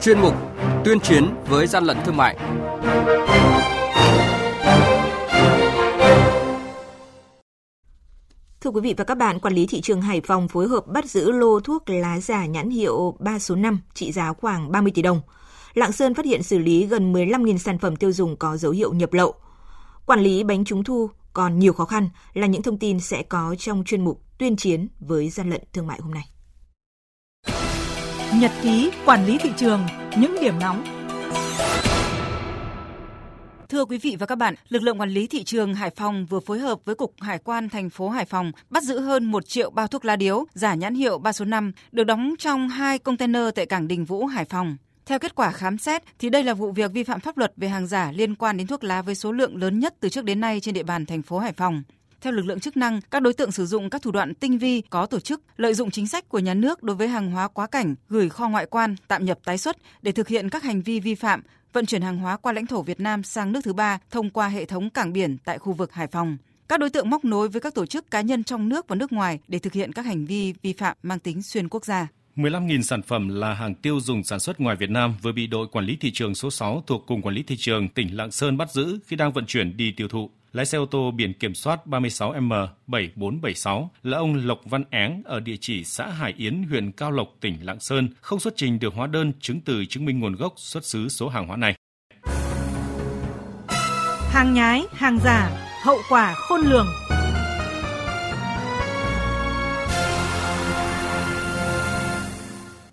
chuyên mục Tuyên chiến với gian lận thương mại. Thưa quý vị và các bạn, quản lý thị trường Hải Phòng phối hợp bắt giữ lô thuốc lá giả nhãn hiệu 3 số 5 trị giá khoảng 30 tỷ đồng. Lạng Sơn phát hiện xử lý gần 15.000 sản phẩm tiêu dùng có dấu hiệu nhập lậu. Quản lý bánh trúng thu còn nhiều khó khăn là những thông tin sẽ có trong chuyên mục tuyên chiến với gian lận thương mại hôm nay. Nhật ký quản lý thị trường, những điểm nóng. Thưa quý vị và các bạn, lực lượng quản lý thị trường Hải Phòng vừa phối hợp với Cục Hải quan thành phố Hải Phòng bắt giữ hơn 1 triệu bao thuốc lá điếu giả nhãn hiệu 3 số 5 được đóng trong hai container tại cảng Đình Vũ, Hải Phòng. Theo kết quả khám xét, thì đây là vụ việc vi phạm pháp luật về hàng giả liên quan đến thuốc lá với số lượng lớn nhất từ trước đến nay trên địa bàn thành phố Hải Phòng. Theo lực lượng chức năng, các đối tượng sử dụng các thủ đoạn tinh vi, có tổ chức, lợi dụng chính sách của nhà nước đối với hàng hóa quá cảnh, gửi kho ngoại quan, tạm nhập tái xuất để thực hiện các hành vi vi phạm, vận chuyển hàng hóa qua lãnh thổ Việt Nam sang nước thứ ba thông qua hệ thống cảng biển tại khu vực Hải Phòng. Các đối tượng móc nối với các tổ chức cá nhân trong nước và nước ngoài để thực hiện các hành vi vi phạm mang tính xuyên quốc gia. 15.000 sản phẩm là hàng tiêu dùng sản xuất ngoài Việt Nam vừa bị đội quản lý thị trường số 6 thuộc Cục Quản lý Thị trường tỉnh Lạng Sơn bắt giữ khi đang vận chuyển đi tiêu thụ. Lái xe ô tô biển kiểm soát 36M7476 là ông Lộc Văn Áng ở địa chỉ xã Hải Yến, huyện Cao Lộc, tỉnh Lạng Sơn, không xuất trình được hóa đơn chứng từ chứng minh nguồn gốc xuất xứ số hàng hóa này. Hàng nhái, hàng giả, hậu quả khôn lường.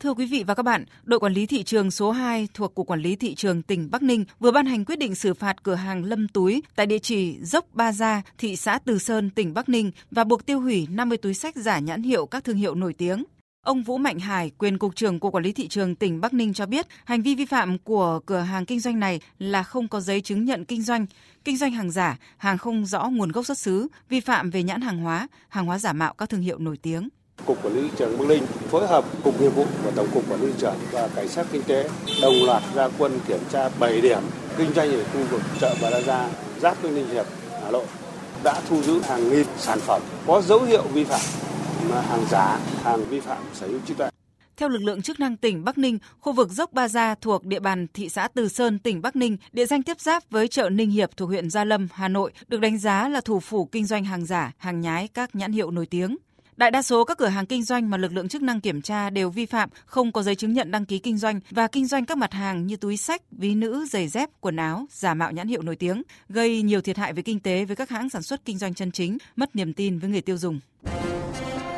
Thưa quý vị và các bạn, đội quản lý thị trường số 2 thuộc Cục Quản lý Thị trường tỉnh Bắc Ninh vừa ban hành quyết định xử phạt cửa hàng Lâm Túi tại địa chỉ Dốc Ba Gia, thị xã Từ Sơn, tỉnh Bắc Ninh và buộc tiêu hủy 50 túi sách giả nhãn hiệu các thương hiệu nổi tiếng. Ông Vũ Mạnh Hải, quyền cục trưởng Cục Quản lý thị trường tỉnh Bắc Ninh cho biết, hành vi vi phạm của cửa hàng kinh doanh này là không có giấy chứng nhận kinh doanh, kinh doanh hàng giả, hàng không rõ nguồn gốc xuất xứ, vi phạm về nhãn hàng hóa, hàng hóa giả mạo các thương hiệu nổi tiếng. Cục Quản lý thị trường Bắc Ninh phối hợp Cục Nghiệp vụ và Tổng cục Quản lý thị trường và Cảnh sát Kinh tế đồng loạt ra quân kiểm tra 7 điểm kinh doanh ở khu vực chợ Bà Đa Gia, giáp với Ninh Hiệp, Hà Nội đã thu giữ hàng nghìn sản phẩm có dấu hiệu vi phạm mà hàng giả, hàng vi phạm sở hữu trí tuệ. Theo lực lượng chức năng tỉnh Bắc Ninh, khu vực dốc Ba Gia thuộc địa bàn thị xã Từ Sơn, tỉnh Bắc Ninh, địa danh tiếp giáp với chợ Ninh Hiệp thuộc huyện Gia Lâm, Hà Nội, được đánh giá là thủ phủ kinh doanh hàng giả, hàng nhái các nhãn hiệu nổi tiếng. Đại đa số các cửa hàng kinh doanh mà lực lượng chức năng kiểm tra đều vi phạm, không có giấy chứng nhận đăng ký kinh doanh và kinh doanh các mặt hàng như túi sách, ví nữ, giày dép, quần áo, giả mạo nhãn hiệu nổi tiếng, gây nhiều thiệt hại về kinh tế với các hãng sản xuất kinh doanh chân chính, mất niềm tin với người tiêu dùng.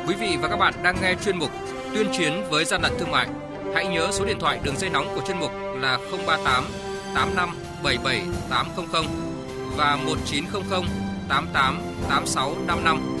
Quý vị và các bạn đang nghe chuyên mục Tuyên chiến với gian lận thương mại. Hãy nhớ số điện thoại đường dây nóng của chuyên mục là 038 85 77 800 và 1900 88 86 55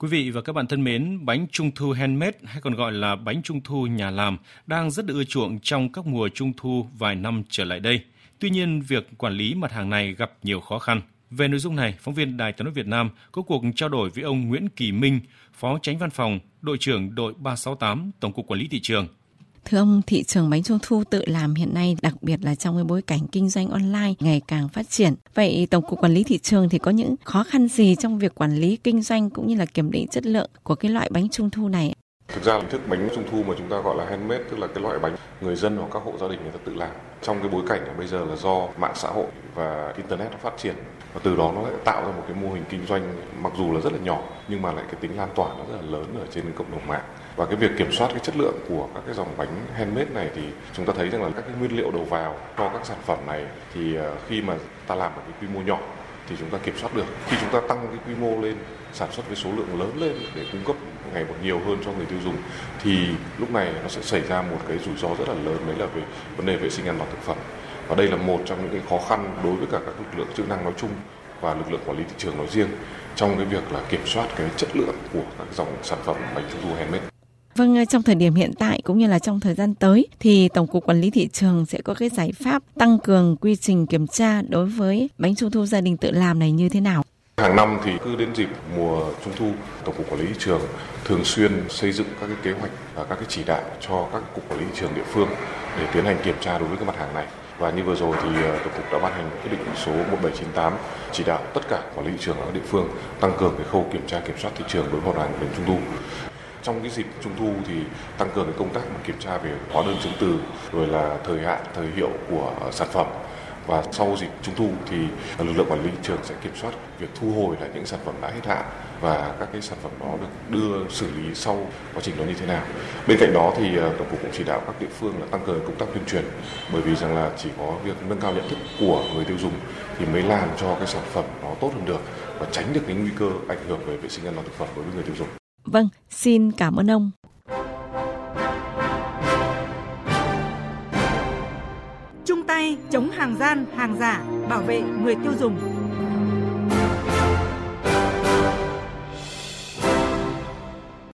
Quý vị và các bạn thân mến, bánh trung thu handmade hay còn gọi là bánh trung thu nhà làm đang rất được ưa chuộng trong các mùa trung thu vài năm trở lại đây. Tuy nhiên, việc quản lý mặt hàng này gặp nhiều khó khăn. Về nội dung này, phóng viên Đài tiếng nói Việt Nam có cuộc trao đổi với ông Nguyễn Kỳ Minh, Phó Tránh Văn phòng, đội trưởng đội 368 Tổng cục Quản lý thị trường Thưa ông, thị trường bánh trung thu tự làm hiện nay, đặc biệt là trong cái bối cảnh kinh doanh online ngày càng phát triển. Vậy Tổng cục Quản lý thị trường thì có những khó khăn gì trong việc quản lý kinh doanh cũng như là kiểm định chất lượng của cái loại bánh trung thu này? Thực ra hình thức bánh trung thu mà chúng ta gọi là handmade tức là cái loại bánh người dân hoặc các hộ gia đình người ta tự làm. Trong cái bối cảnh bây giờ là do mạng xã hội và internet nó phát triển và từ đó nó lại tạo ra một cái mô hình kinh doanh mặc dù là rất là nhỏ nhưng mà lại cái tính lan tỏa nó rất là lớn ở trên cộng đồng mạng và cái việc kiểm soát cái chất lượng của các cái dòng bánh handmade này thì chúng ta thấy rằng là các cái nguyên liệu đầu vào cho các sản phẩm này thì ờ, khi mà ta làm ở cái quy mô nhỏ thì chúng ta kiểm soát được. Khi chúng ta tăng cái quy mô lên, sản xuất với số lượng lớn lên để cung cấp ngày một nhiều hơn cho người tiêu dùng thì lúc này nó sẽ xảy ra một cái rủi ro rất là lớn, đấy là về vấn đề vệ sinh an toàn thực phẩm. Và đây là một trong những cái khó khăn đối với cả các lực lượng chức năng nói chung và lực lượng quản lý thị trường nói riêng trong cái việc là kiểm soát cái chất lượng của các dòng sản phẩm bánh trung thu handmade. Vâng, ờ, trong thời điểm hiện tại cũng như là trong thời gian tới thì Tổng cục Quản lý thị trường sẽ có cái giải pháp tăng cường quy trình kiểm tra đối với bánh trung thu gia đình tự làm này như thế nào? Hàng năm thì cứ đến dịp mùa trung thu, Tổng cục Quản lý thị trường thường xuyên xây dựng các cái kế hoạch và các cái chỉ đạo cho các cục quản lý thị trường địa phương để tiến hành kiểm tra đối với cái mặt hàng này. Và như vừa rồi thì ờ, Tổng cục đã ban hành quyết định số 1798 chỉ đạo tất cả quản lý thị trường ở các địa phương tăng cường cái khâu kiểm tra kiểm soát thị trường đối với mặt hàng bánh trung thu trong cái dịp trung thu thì tăng cường cái công tác kiểm tra về hóa đơn chứng từ, rồi là thời hạn, thời hiệu của sản phẩm và sau dịp trung thu thì lực lượng quản lý thị trường sẽ kiểm soát việc thu hồi lại những sản phẩm đã hết hạn và các cái sản phẩm đó được đưa xử lý sau quá trình đó như thế nào. Bên cạnh đó thì ờ, tổng cục cũng chỉ đạo các địa phương là tăng cường công tác tuyên truyền, bởi vì rằng là chỉ có việc nâng cao nhận thức của người tiêu dùng thì mới làm cho cái sản phẩm nó tốt hơn được và tránh được cái nguy cơ ảnh hưởng về vệ sinh an toàn thực phẩm đối với người tiêu dùng. Vâng, xin cảm ơn ông. Chung tay chống hàng gian, hàng giả, bảo vệ người tiêu dùng.